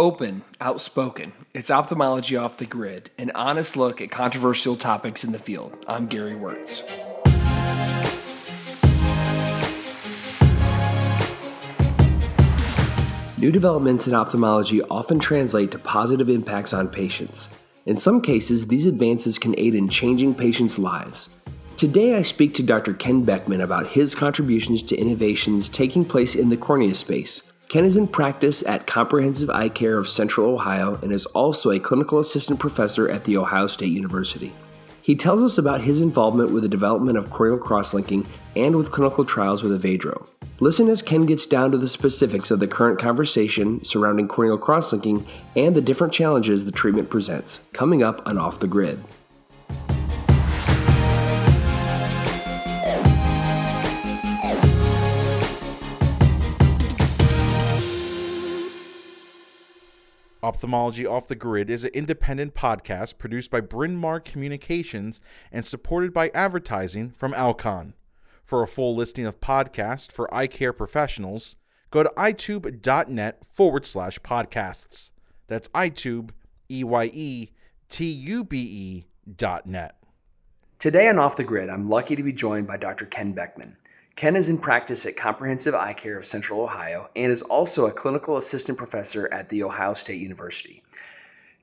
Open, outspoken, it's ophthalmology off the grid, an honest look at controversial topics in the field. I'm Gary Wörtz. New developments in ophthalmology often translate to positive impacts on patients. In some cases, these advances can aid in changing patients' lives. Today, I speak to Dr. Ken Beckman about his contributions to innovations taking place in the cornea space. Ken is in practice at Comprehensive Eye Care of Central Ohio and is also a clinical assistant professor at The Ohio State University. He tells us about his involvement with the development of corneal crosslinking and with clinical trials with Avedro. Listen as Ken gets down to the specifics of the current conversation surrounding corneal crosslinking and the different challenges the treatment presents, coming up on Off the Grid. Ophthalmology Off the Grid is an independent podcast produced by Bryn Mawr Communications and supported by advertising from Alcon. For a full listing of podcasts for eye care professionals, go to eyetube.net forward slash podcasts. That's eyetube, E Y E T U B E dot net. Today on Off the Grid, I'm lucky to be joined by Dr. Ken Beckman. Ken is in practice at Comprehensive Eye Care of Central Ohio and is also a clinical assistant professor at The Ohio State University.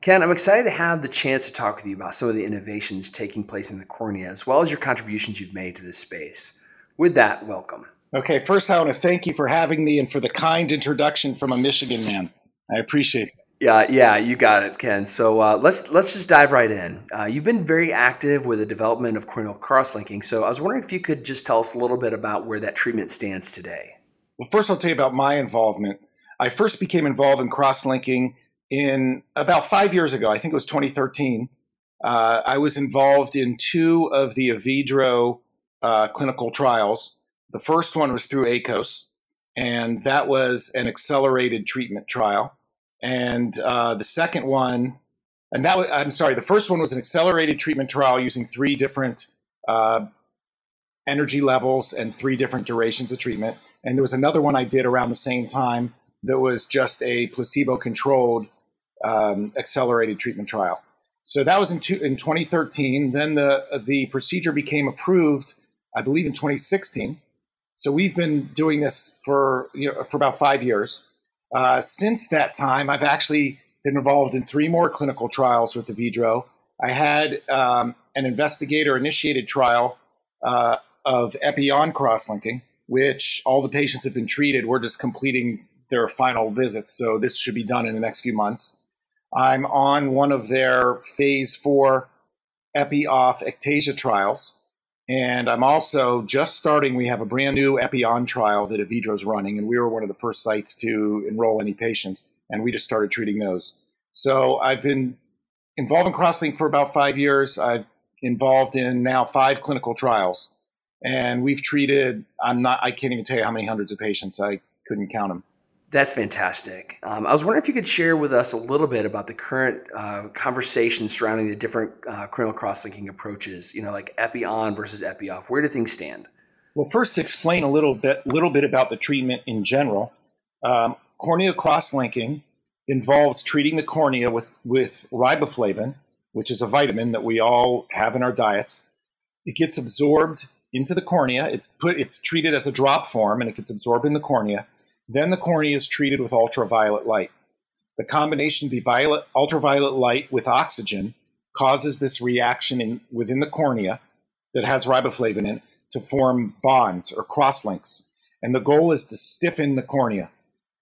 Ken, I'm excited to have the chance to talk with you about some of the innovations taking place in the cornea, as well as your contributions you've made to this space. With that, welcome. Okay, first, I want to thank you for having me and for the kind introduction from a Michigan man. I appreciate it. Yeah, yeah, you got it, Ken. So uh, let's let's just dive right in. Uh, you've been very active with the development of corneal crosslinking. So I was wondering if you could just tell us a little bit about where that treatment stands today. Well, first, I'll tell you about my involvement. I first became involved in crosslinking in about five years ago. I think it was 2013. Uh, I was involved in two of the Avedro uh, clinical trials. The first one was through ACOS, and that was an accelerated treatment trial. And uh, the second one, and that was, I'm sorry, the first one was an accelerated treatment trial using three different uh, energy levels and three different durations of treatment. And there was another one I did around the same time that was just a placebo controlled um, accelerated treatment trial. So that was in, two, in 2013. Then the, the procedure became approved I believe in 2016. So we've been doing this for you know, for about five years. Uh, since that time, I've actually been involved in three more clinical trials with the Avedro. I had um, an investigator-initiated trial uh, of Epi-on crosslinking, which all the patients have been treated. We're just completing their final visits, so this should be done in the next few months. I'm on one of their phase four Epi-off ectasia trials, and I'm also just starting. We have a brand new Epi-on trial that Avedro's running, and we were one of the first sites to enroll any patients, and we just started treating those. So I've been involved in CrossLink for about five years. I've involved in now five clinical trials, and we've treated. I'm not. I can't even tell you how many hundreds of patients. I couldn't count them. That's fantastic. Um, I was wondering if you could share with us a little bit about the current uh, conversation surrounding the different uh, corneal cross-linking approaches. You know, like epi-on versus epi-off. Where do things stand? Well, first, to explain a little bit, little bit about the treatment in general. Um, corneal cross-linking involves treating the cornea with with riboflavin, which is a vitamin that we all have in our diets. It gets absorbed into the cornea. It's put. It's treated as a drop form, and it gets absorbed in the cornea then the cornea is treated with ultraviolet light. The combination of the violet, ultraviolet light with oxygen causes this reaction in, within the cornea that has riboflavin in it to form bonds or crosslinks. And the goal is to stiffen the cornea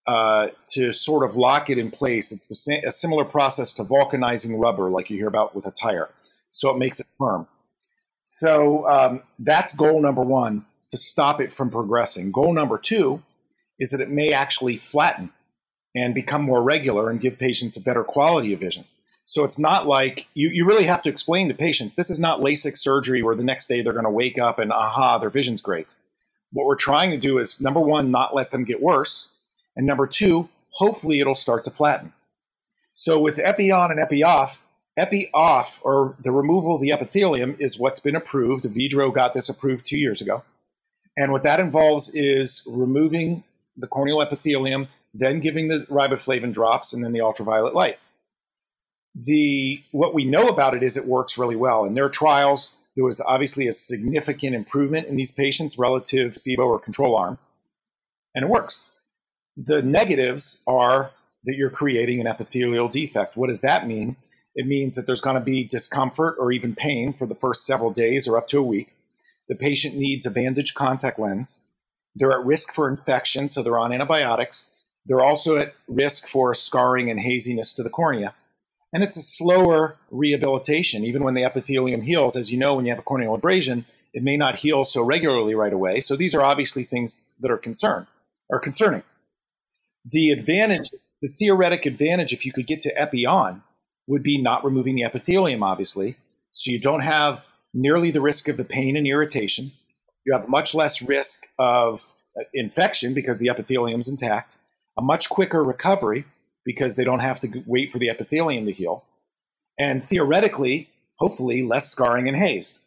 uh, to sort of lock it in place. It's the a similar process to vulcanizing rubber, like you hear about with a tire. So it makes it firm. So um, that's goal number one to stop it from progressing. Goal number two is that it may actually flatten and become more regular and give patients a better quality of vision. So it's not like you, you really have to explain to patients this is not LASIK surgery where the next day they're going to wake up and aha, their vision's great. What we're trying to do is number one, not let them get worse. And number two, hopefully it'll start to flatten. So with epi-on and epi-off, epi-off or the removal of the epithelium is what's been approved. Avedro got this approved two years ago. And what that involves is removing the corneal epithelium, then giving the riboflavin drops, and then the ultraviolet light. The what we know about it is it works really well. In their trials, there was obviously a significant improvement in these patients relative to placebo or control arm, and it works. The negatives are that you're creating an epithelial defect. What does that mean? It means that there's going to be discomfort or even pain for the first several days or up to a week. The patient needs a bandage contact lens. They're at risk for infection, so they're on antibiotics. They're also at risk for scarring and haziness to the cornea. And it's a slower rehabilitation. Even when the epithelium heals, as you know, when you have a corneal abrasion, it may not heal so regularly right away. So these are obviously things that are concerned are concerning. The advantage, the theoretic advantage, if you could get to epi-on, would be not removing the epithelium, obviously. So you don't have nearly the risk of the pain and irritation. You have much less risk of uh, infection because the epithelium is intact, a much quicker recovery because they don't have to wait for the epithelium to heal, and theoretically, hopefully, less scarring and haze,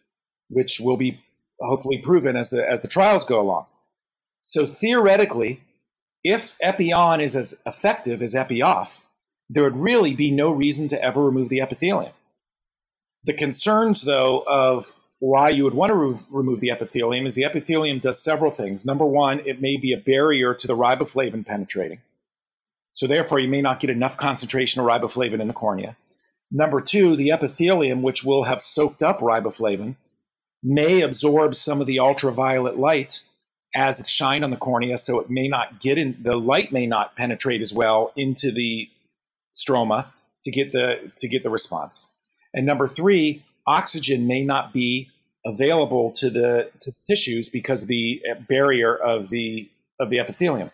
which will be hopefully proven as the, as the trials go along. So theoretically, if epi-on is as effective as epi-off, there would really be no reason to ever remove the epithelium. The concerns, though, of why you would want to re- remove the epithelium is the epithelium does several things. Number one, it may be a barrier to the riboflavin penetrating. So, therefore, you may not get enough concentration of riboflavin in the cornea. Number two, the epithelium, which will have soaked up riboflavin, may absorb some of the ultraviolet light as it's shined on the cornea, so it may not get in, the light may not penetrate as well into the stroma to get the to get the response. And number three, oxygen may not be available to the to tissues because of the barrier of the of the epithelium.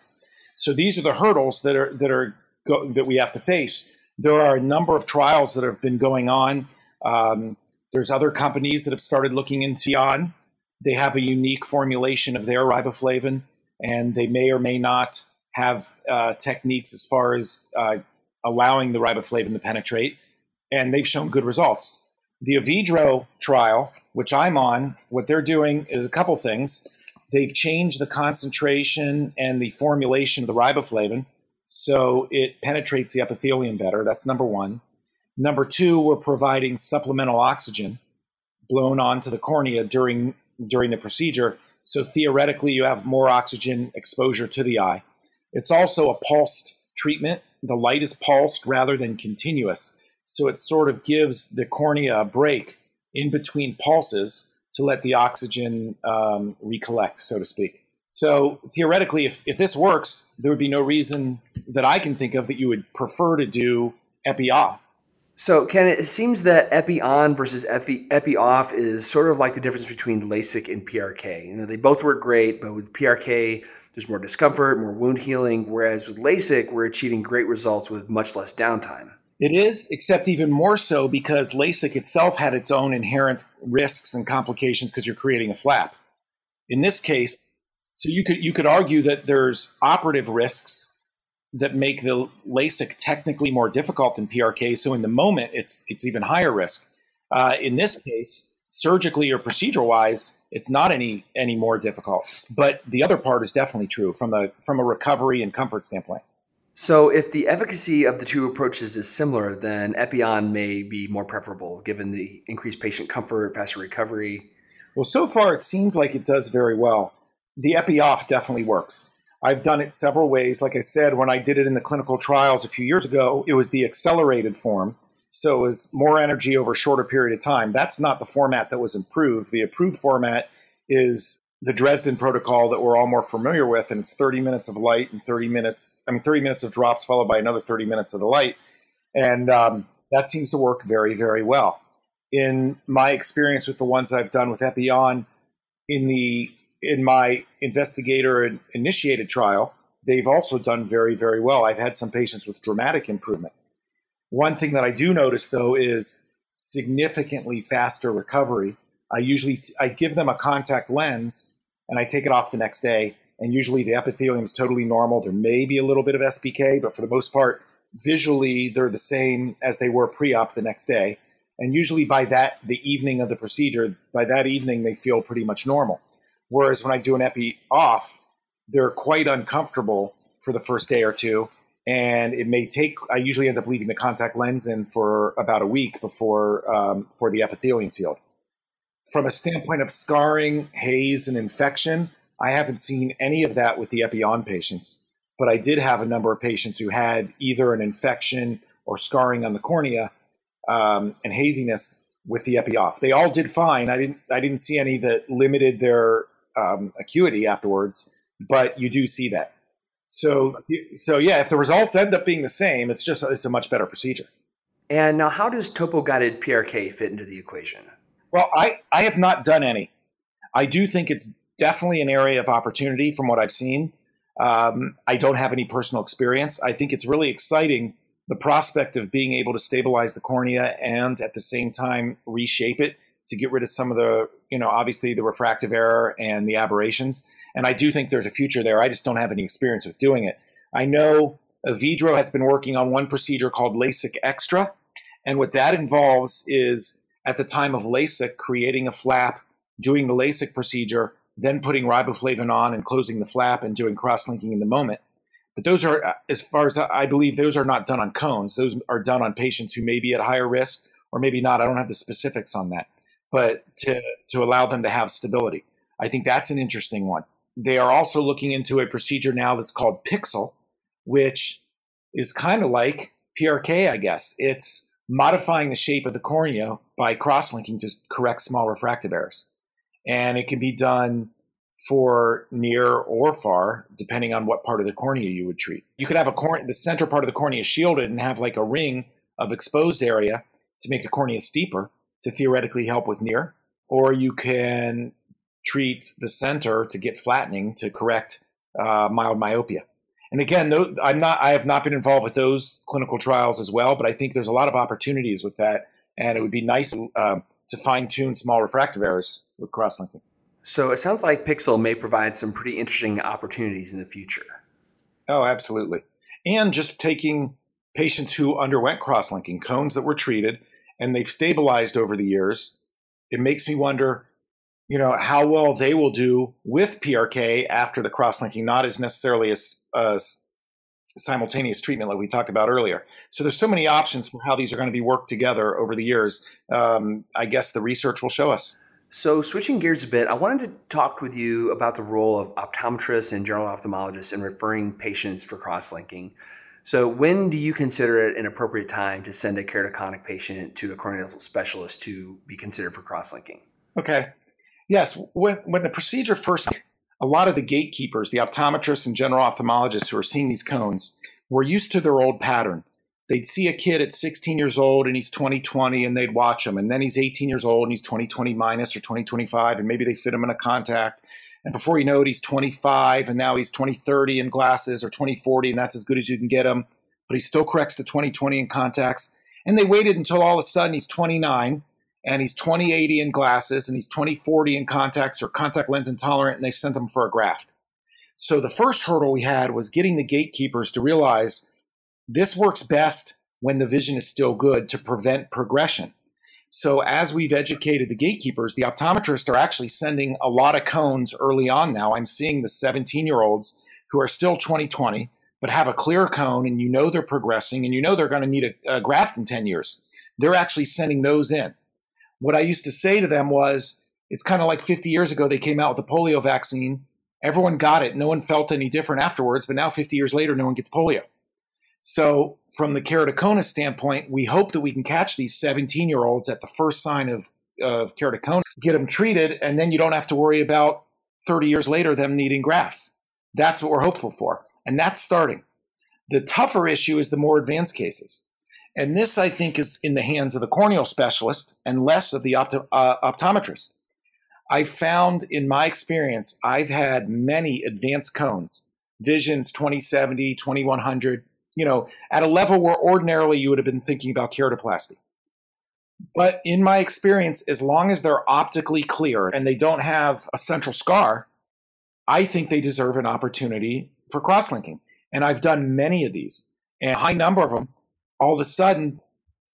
So these are the hurdles that are that are go, that we have to face. There are a number of trials that have been going on. Um, there's other companies that have started looking into on. They have a unique formulation of their riboflavin, and they may or may not have uh, techniques as far as uh, allowing the riboflavin to penetrate, and they've shown good results. The Avedro trial, which I'm on, what they're doing is a couple things. They've changed the concentration and the formulation of the riboflavin so it penetrates the epithelium better. That's number one. Number two, we're providing supplemental oxygen blown onto the cornea during during the procedure. So theoretically, you have more oxygen exposure to the eye. It's also a pulsed treatment. The light is pulsed rather than continuous. So it sort of gives the cornea a break in between pulses to let the oxygen um, recollect, so to speak. So theoretically, if, if this works, there would be no reason that I can think of that you would prefer to do epi-off. So, Ken, it seems that epi-on versus epi, epi-off is sort of like the difference between LASIK and PRK. You know, they both work great, but with PRK, there's more discomfort, more wound healing, whereas with LASIK, we're achieving great results with much less downtime. It is, except even more so because LASIK itself had its own inherent risks and complications because you're creating a flap. In this case, so you could you could argue that there's operative risks that make the LASIK technically more difficult than PRK. So in the moment, it's it's even higher risk. Uh, in this case, surgically or procedural wise, it's not any any more difficult. But the other part is definitely true from the from a recovery and comfort standpoint. So, if the efficacy of the two approaches is similar, then Epi-on may be more preferable given the increased patient comfort, faster recovery. Well, so far it seems like it does very well. The Epi-off definitely works. I've done it several ways. Like I said, when I did it in the clinical trials a few years ago, it was the accelerated form. So it was more energy over a shorter period of time. That's not the format that was improved. The approved format is the Dresden protocol that we're all more familiar with, and it's 30 minutes of light and 30 minutes, I mean, 30 minutes of drops followed by another 30 minutes of the light. And um, that seems to work very, very well. In my experience with the ones I've done with Epi-on, in the in my investigator initiated trial, they've also done very, very well. I've had some patients with dramatic improvement. One thing that I do notice though is significantly faster recovery. I usually I give them a contact lens and I take it off the next day. And usually the epithelium is totally normal. There may be a little bit of SPK, but for the most part, visually they're the same as they were pre-op the next day. And usually by that the evening of the procedure, by that evening they feel pretty much normal. Whereas when I do an epi off, they're quite uncomfortable for the first day or two. And it may take, I usually end up leaving the contact lens in for about a week before, um, for the epithelium healed. From a standpoint of scarring, haze, and infection, I haven't seen any of that with the Epi-on patients, but I did have a number of patients who had either an infection or scarring on the cornea um, and haziness with the epi-off. They all did fine. I didn't I didn't see any that limited their um, acuity afterwards, but you do see that. So so yeah, if the results end up being the same, it's just it's a much better procedure. And now, how does topo guided PRK fit into the equation? Well, I I have not done any. I do think it's definitely an area of opportunity from what I've seen. Um, I don't have any personal experience. I think it's really exciting the prospect of being able to stabilize the cornea and at the same time reshape it to get rid of some of the, you know, obviously the refractive error and the aberrations. And I do think there's a future there. I just don't have any experience with doing it. I know Avedro has been working on one procedure called LASIK Xtra. And what that involves is at the time of LASIK, creating a flap, doing the LASIK procedure, then putting riboflavin on and closing the flap and doing cross linking in the moment. But those are, uh, as far as I believe, those are not done on cones. Those are done on patients who may be at higher risk or maybe not. I don't have the specifics on that, but to, to allow them to have stability. I think that's an interesting one. They are also looking into a procedure now that's called PiXL, which is kind of like PRK, I guess. It's modifying the shape of the cornea by cross linking to correct small refractive errors. And it can be done for near or far, depending on what part of the cornea you would treat. You could have a cornea, the center part of the cornea shielded and have like a ring of exposed area to make the cornea steeper to theoretically help with near, or you can treat the center to get flattening to correct uh, mild myopia. And again, no, I'm not. I have not been involved with those clinical trials as well, but I think there's a lot of opportunities with that, and it would be nice uh, to fine tune small refractive errors with cross linking. So it sounds like PiXL may provide some pretty interesting opportunities in the future. Oh, absolutely. And just taking patients who underwent cross linking, cones that were treated, and they've stabilized over the years, it makes me wonder, you know, how well they will do with PRK after the cross linking, not as necessarily as a simultaneous treatment like we talked about earlier. So there's so many options for how these are going to be worked together over the years. Um, I guess the research will show us. So, switching gears a bit, I wanted to talk with you about the role of optometrists and general ophthalmologists in referring patients for cross linking. So, when do you consider it an appropriate time to send a keratoconic patient to a corneal specialist to be considered for cross linking? Okay. Yes. When, when the procedure first, a lot of the gatekeepers, the optometrists and general ophthalmologists who are seeing these cones, were used to their old pattern. They'd see a kid at 16 years old and he's 2020 and they'd watch him. And then he's 18 years old and he's 2020 minus or 2025 and maybe they fit him in a contact. And before you know it he's 25 and now he's 2030 in glasses or 2040 and that's as good as you can get him. But he still corrects the 2020 in contacts. And they waited until all of a sudden he's 29 and he's 2080 in glasses and he's 2040 in contacts or contact lens intolerant and they sent him for a graft so the first hurdle we had was getting the gatekeepers to realize this works best when the vision is still good to prevent progression. So, as we've educated the gatekeepers, the optometrists are actually sending a lot of cones early on now. I'm seeing the 17 year olds who are still 2020, but have a clear cone and you know they're progressing and you know they're going to need a, a graft in 10 years. They're actually sending those in. What I used to say to them was, it's kind of like 50 years ago, they came out with the polio vaccine. Everyone got it. No one felt any different afterwards, but now 50 years later, no one gets polio. So, from the keratoconus standpoint, we hope that we can catch these 17 year olds at the first sign of, of keratoconus, get them treated, and then you don't have to worry about 30 years later them needing grafts. That's what we're hopeful for. And that's starting. The tougher issue is the more advanced cases. And this, I think, is in the hands of the corneal specialist and less of the opto- uh, optometrist. I found in my experience, I've had many advanced cones, visions 2070, 2100 you know, at a level where ordinarily you would have been thinking about keratoplasty. But in my experience, as long as they're optically clear and they don't have a central scar, I think they deserve an opportunity for cross linking. And I've done many of these, and a high number of them all of a sudden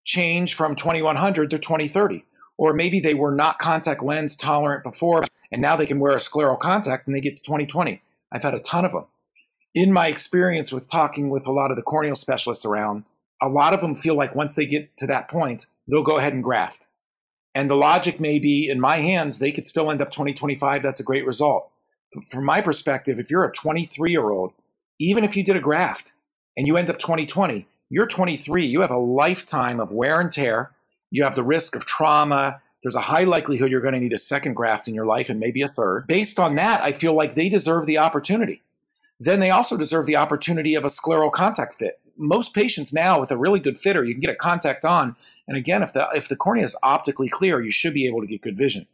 change from 2100 to 2030. Or maybe they were not contact lens tolerant before, and now they can wear a scleral contact and they get to 2020. I've had a ton of them. in my experience with talking with a lot of the corneal specialists around, a lot of them feel like once they get to that point, they'll go ahead and graft. And the logic may be in my hands, they could still end up 2025. That's a great result. From my perspective, if you're a 23 year old, even if you did a graft and you end up 2020, you're 23. You have a lifetime of wear and tear. You have the risk of trauma. There's a high likelihood you're going to need a second graft in your life and maybe a third. Based on that, I feel like they deserve the opportunity. Then they also deserve the opportunity of a scleral contact fit. Most patients now with a really good fitter, you can get a contact on. And again, if the if the cornea is optically clear, you should be able to get good vision.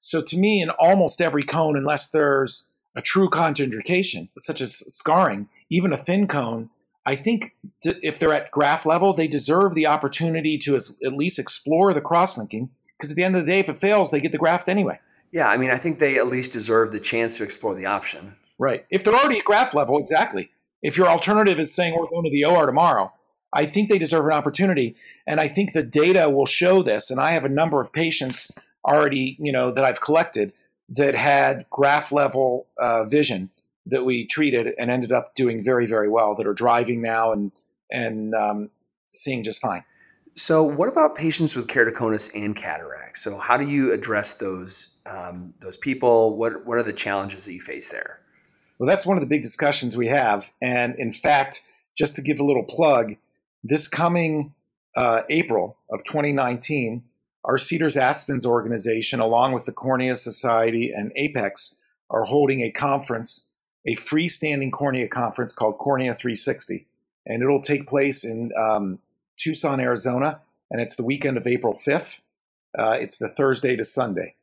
So to me, in almost every cone, unless there's a true contraindication, such as scarring, even a thin cone, I think if they're at graft level, they deserve the opportunity to at least explore the cross linking. Because at the end of the day, if it fails, they get the graft anyway. Yeah, I mean, I think they at least deserve the chance to explore the option. Right. If they're already at graft level, exactly. If your alternative is saying we're going to the OR tomorrow, I think they deserve an opportunity. And I think the data will show this. And I have a number of patients already, you know, that I've collected that had graft level uh, vision that we treated and ended up doing very, very well that are driving now and, and um, seeing just fine. So, what about patients with keratoconus and cataracts? So, how do you address those um, those people? What what are the challenges that you face there? Well, that's one of the big discussions we have. And in fact, just to give a little plug, this coming uh, April of 2019, our Cedars Aspens organization, along with the Cornea Society and Apex, are holding a conference, a freestanding cornea conference called Cornea 360. And it'll take place in um, Tucson, Arizona. And it's the weekend of April 5th. Uh, it's the Thursday to Sunday.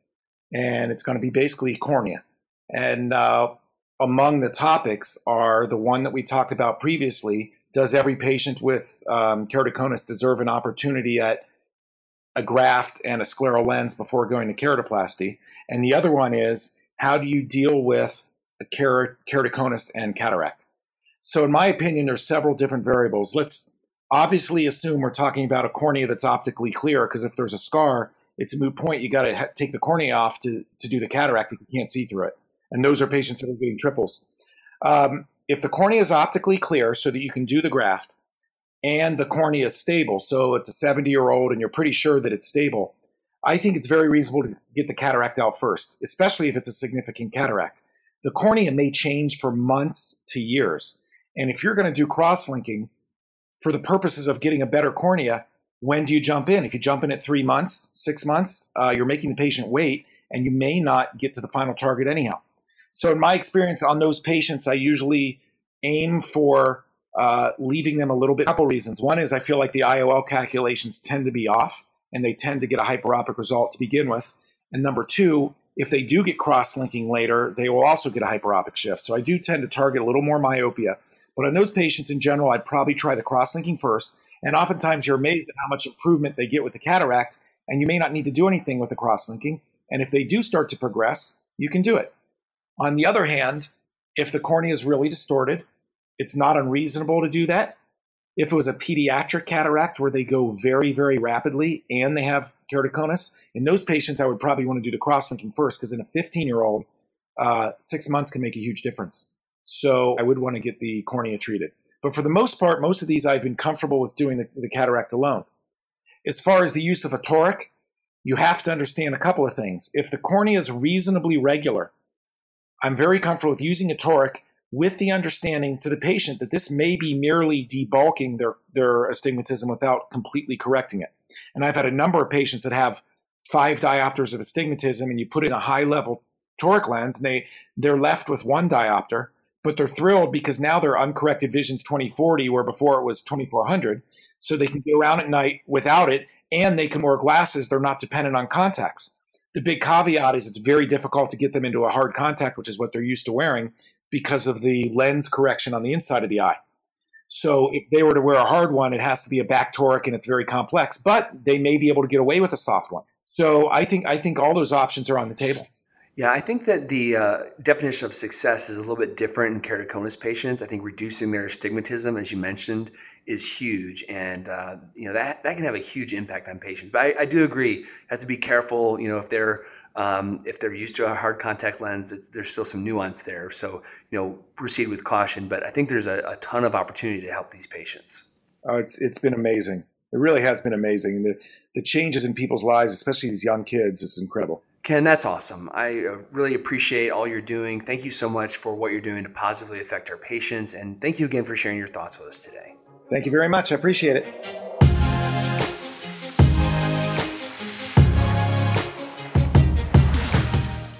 And it's going to be basically cornea. And uh, among the topics are the one that we talked about previously. Does every patient with um, keratoconus deserve an opportunity at a graft and a scleral lens before going to keratoplasty? And the other one is how do you deal with a keratoconus and cataract? So, in my opinion, there's several different variables. Let's obviously assume we're talking about a cornea that's optically clear, because if there's a scar, it's a moot point. You got to ha- take the cornea off to, to do the cataract if you can't see through it and those are patients that are getting triples. Um, if the cornea is optically clear so that you can do the graft and the cornea is stable, so it's a 70 year old and you're pretty sure that it's stable, I think it's very reasonable to get the cataract out first, especially if it's a significant cataract. The cornea may change for months to years. And if you're going to do cross linking for the purposes of getting a better cornea, when do you jump in? If you jump in at three months, six months, uh, you're making the patient wait and you may not get to the final target anyhow. So, in my experience on those patients, I usually aim for uh, leaving them a little bit. A couple reasons. One is I feel like the IOL calculations tend to be off and they tend to get a hyperopic result to begin with. And number two, if they do get cross linking later, they will also get a hyperopic shift. So I do tend to target a little more myopia. But on those patients in general, I'd probably try the cross linking first. And oftentimes you're amazed at how much improvement they get with the cataract, and you may not need to do anything with the cross linking. And if they do start to progress, you can do it. On the other hand, if the cornea is really distorted, it's not unreasonable to do that. If it was a pediatric cataract where they go very, very rapidly and they have keratoconus, in those patients, I would probably want to do the cross-linking first because in a 15 year old, uh, six months can make a huge difference. So I would want to get the cornea treated. But for the most part, most of these I've been comfortable with doing the, the cataract alone. As far as the use of a toric, you have to understand a couple of things. If the cornea is reasonably regular, I'm very comfortable with using a toric with the understanding to the patient that this may be merely debulking their, their astigmatism without completely correcting it. And I've had a number of patients that have five diopters of astigmatism and you put in a high level toric lens and they, they're left with one diopter, but they're thrilled because now their uncorrected vision's 2040 where before it was 2400. So they can get around at night without it and they can wear glasses. They're not dependent on contacts. The big caveat is it's very difficult to get them into a hard contact, which is what they're used to wearing because of the lens correction on the inside of the eye. So if they were to wear a hard one, it has to be a back toric and it's very complex, but they may be able to get away with a soft one. So I think I think all those options are on the table. Yeah, I think that the uh, definition of success is a little bit different in keratoconus patients. I think reducing their astigmatism, as you mentioned, is huge, and uh, you know that that can have a huge impact on patients. But I, I do agree, have to be careful. You know, if they're Um, if they're used to a hard contact lens, there's still some nuance there. So, you know, proceed with caution. But I think there's a, a ton of opportunity to help these patients. Oh, it's it's been amazing. It really has been amazing. The the changes in people's lives, especially these young kids, is incredible. Ken, that's awesome. I uh, really appreciate all you're doing. Thank you so much for what you're doing to positively affect our patients. And thank you again for sharing your thoughts with us today. Thank you very much. I appreciate it.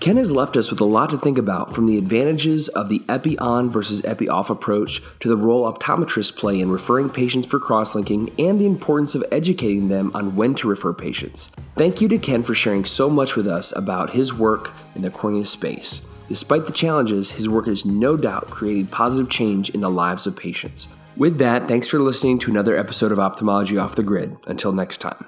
Ken has left us with a lot to think about from the advantages of the epi on versus epi off approach to the role optometrists play in referring patients for cross-linking and the importance of educating them on when to refer patients. Thank you to Ken for sharing so much with us about his work in the cornea space. Despite the challenges, his work has no doubt created positive change in the lives of patients. With that, thanks for listening to another episode of Ophthalmology Off the Grid. Until next time.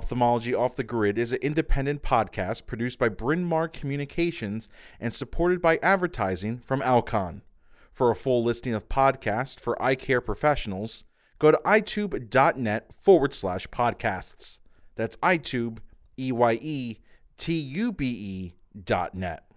Ophthalmology Off the Grid is an independent podcast produced by Bryn Mawr Communications and supported by advertising from Alcon. For a full listing of podcasts for eye care professionals, go to eyetube.net forward slash podcasts. That's eyetube, E Y E T U B E dot net.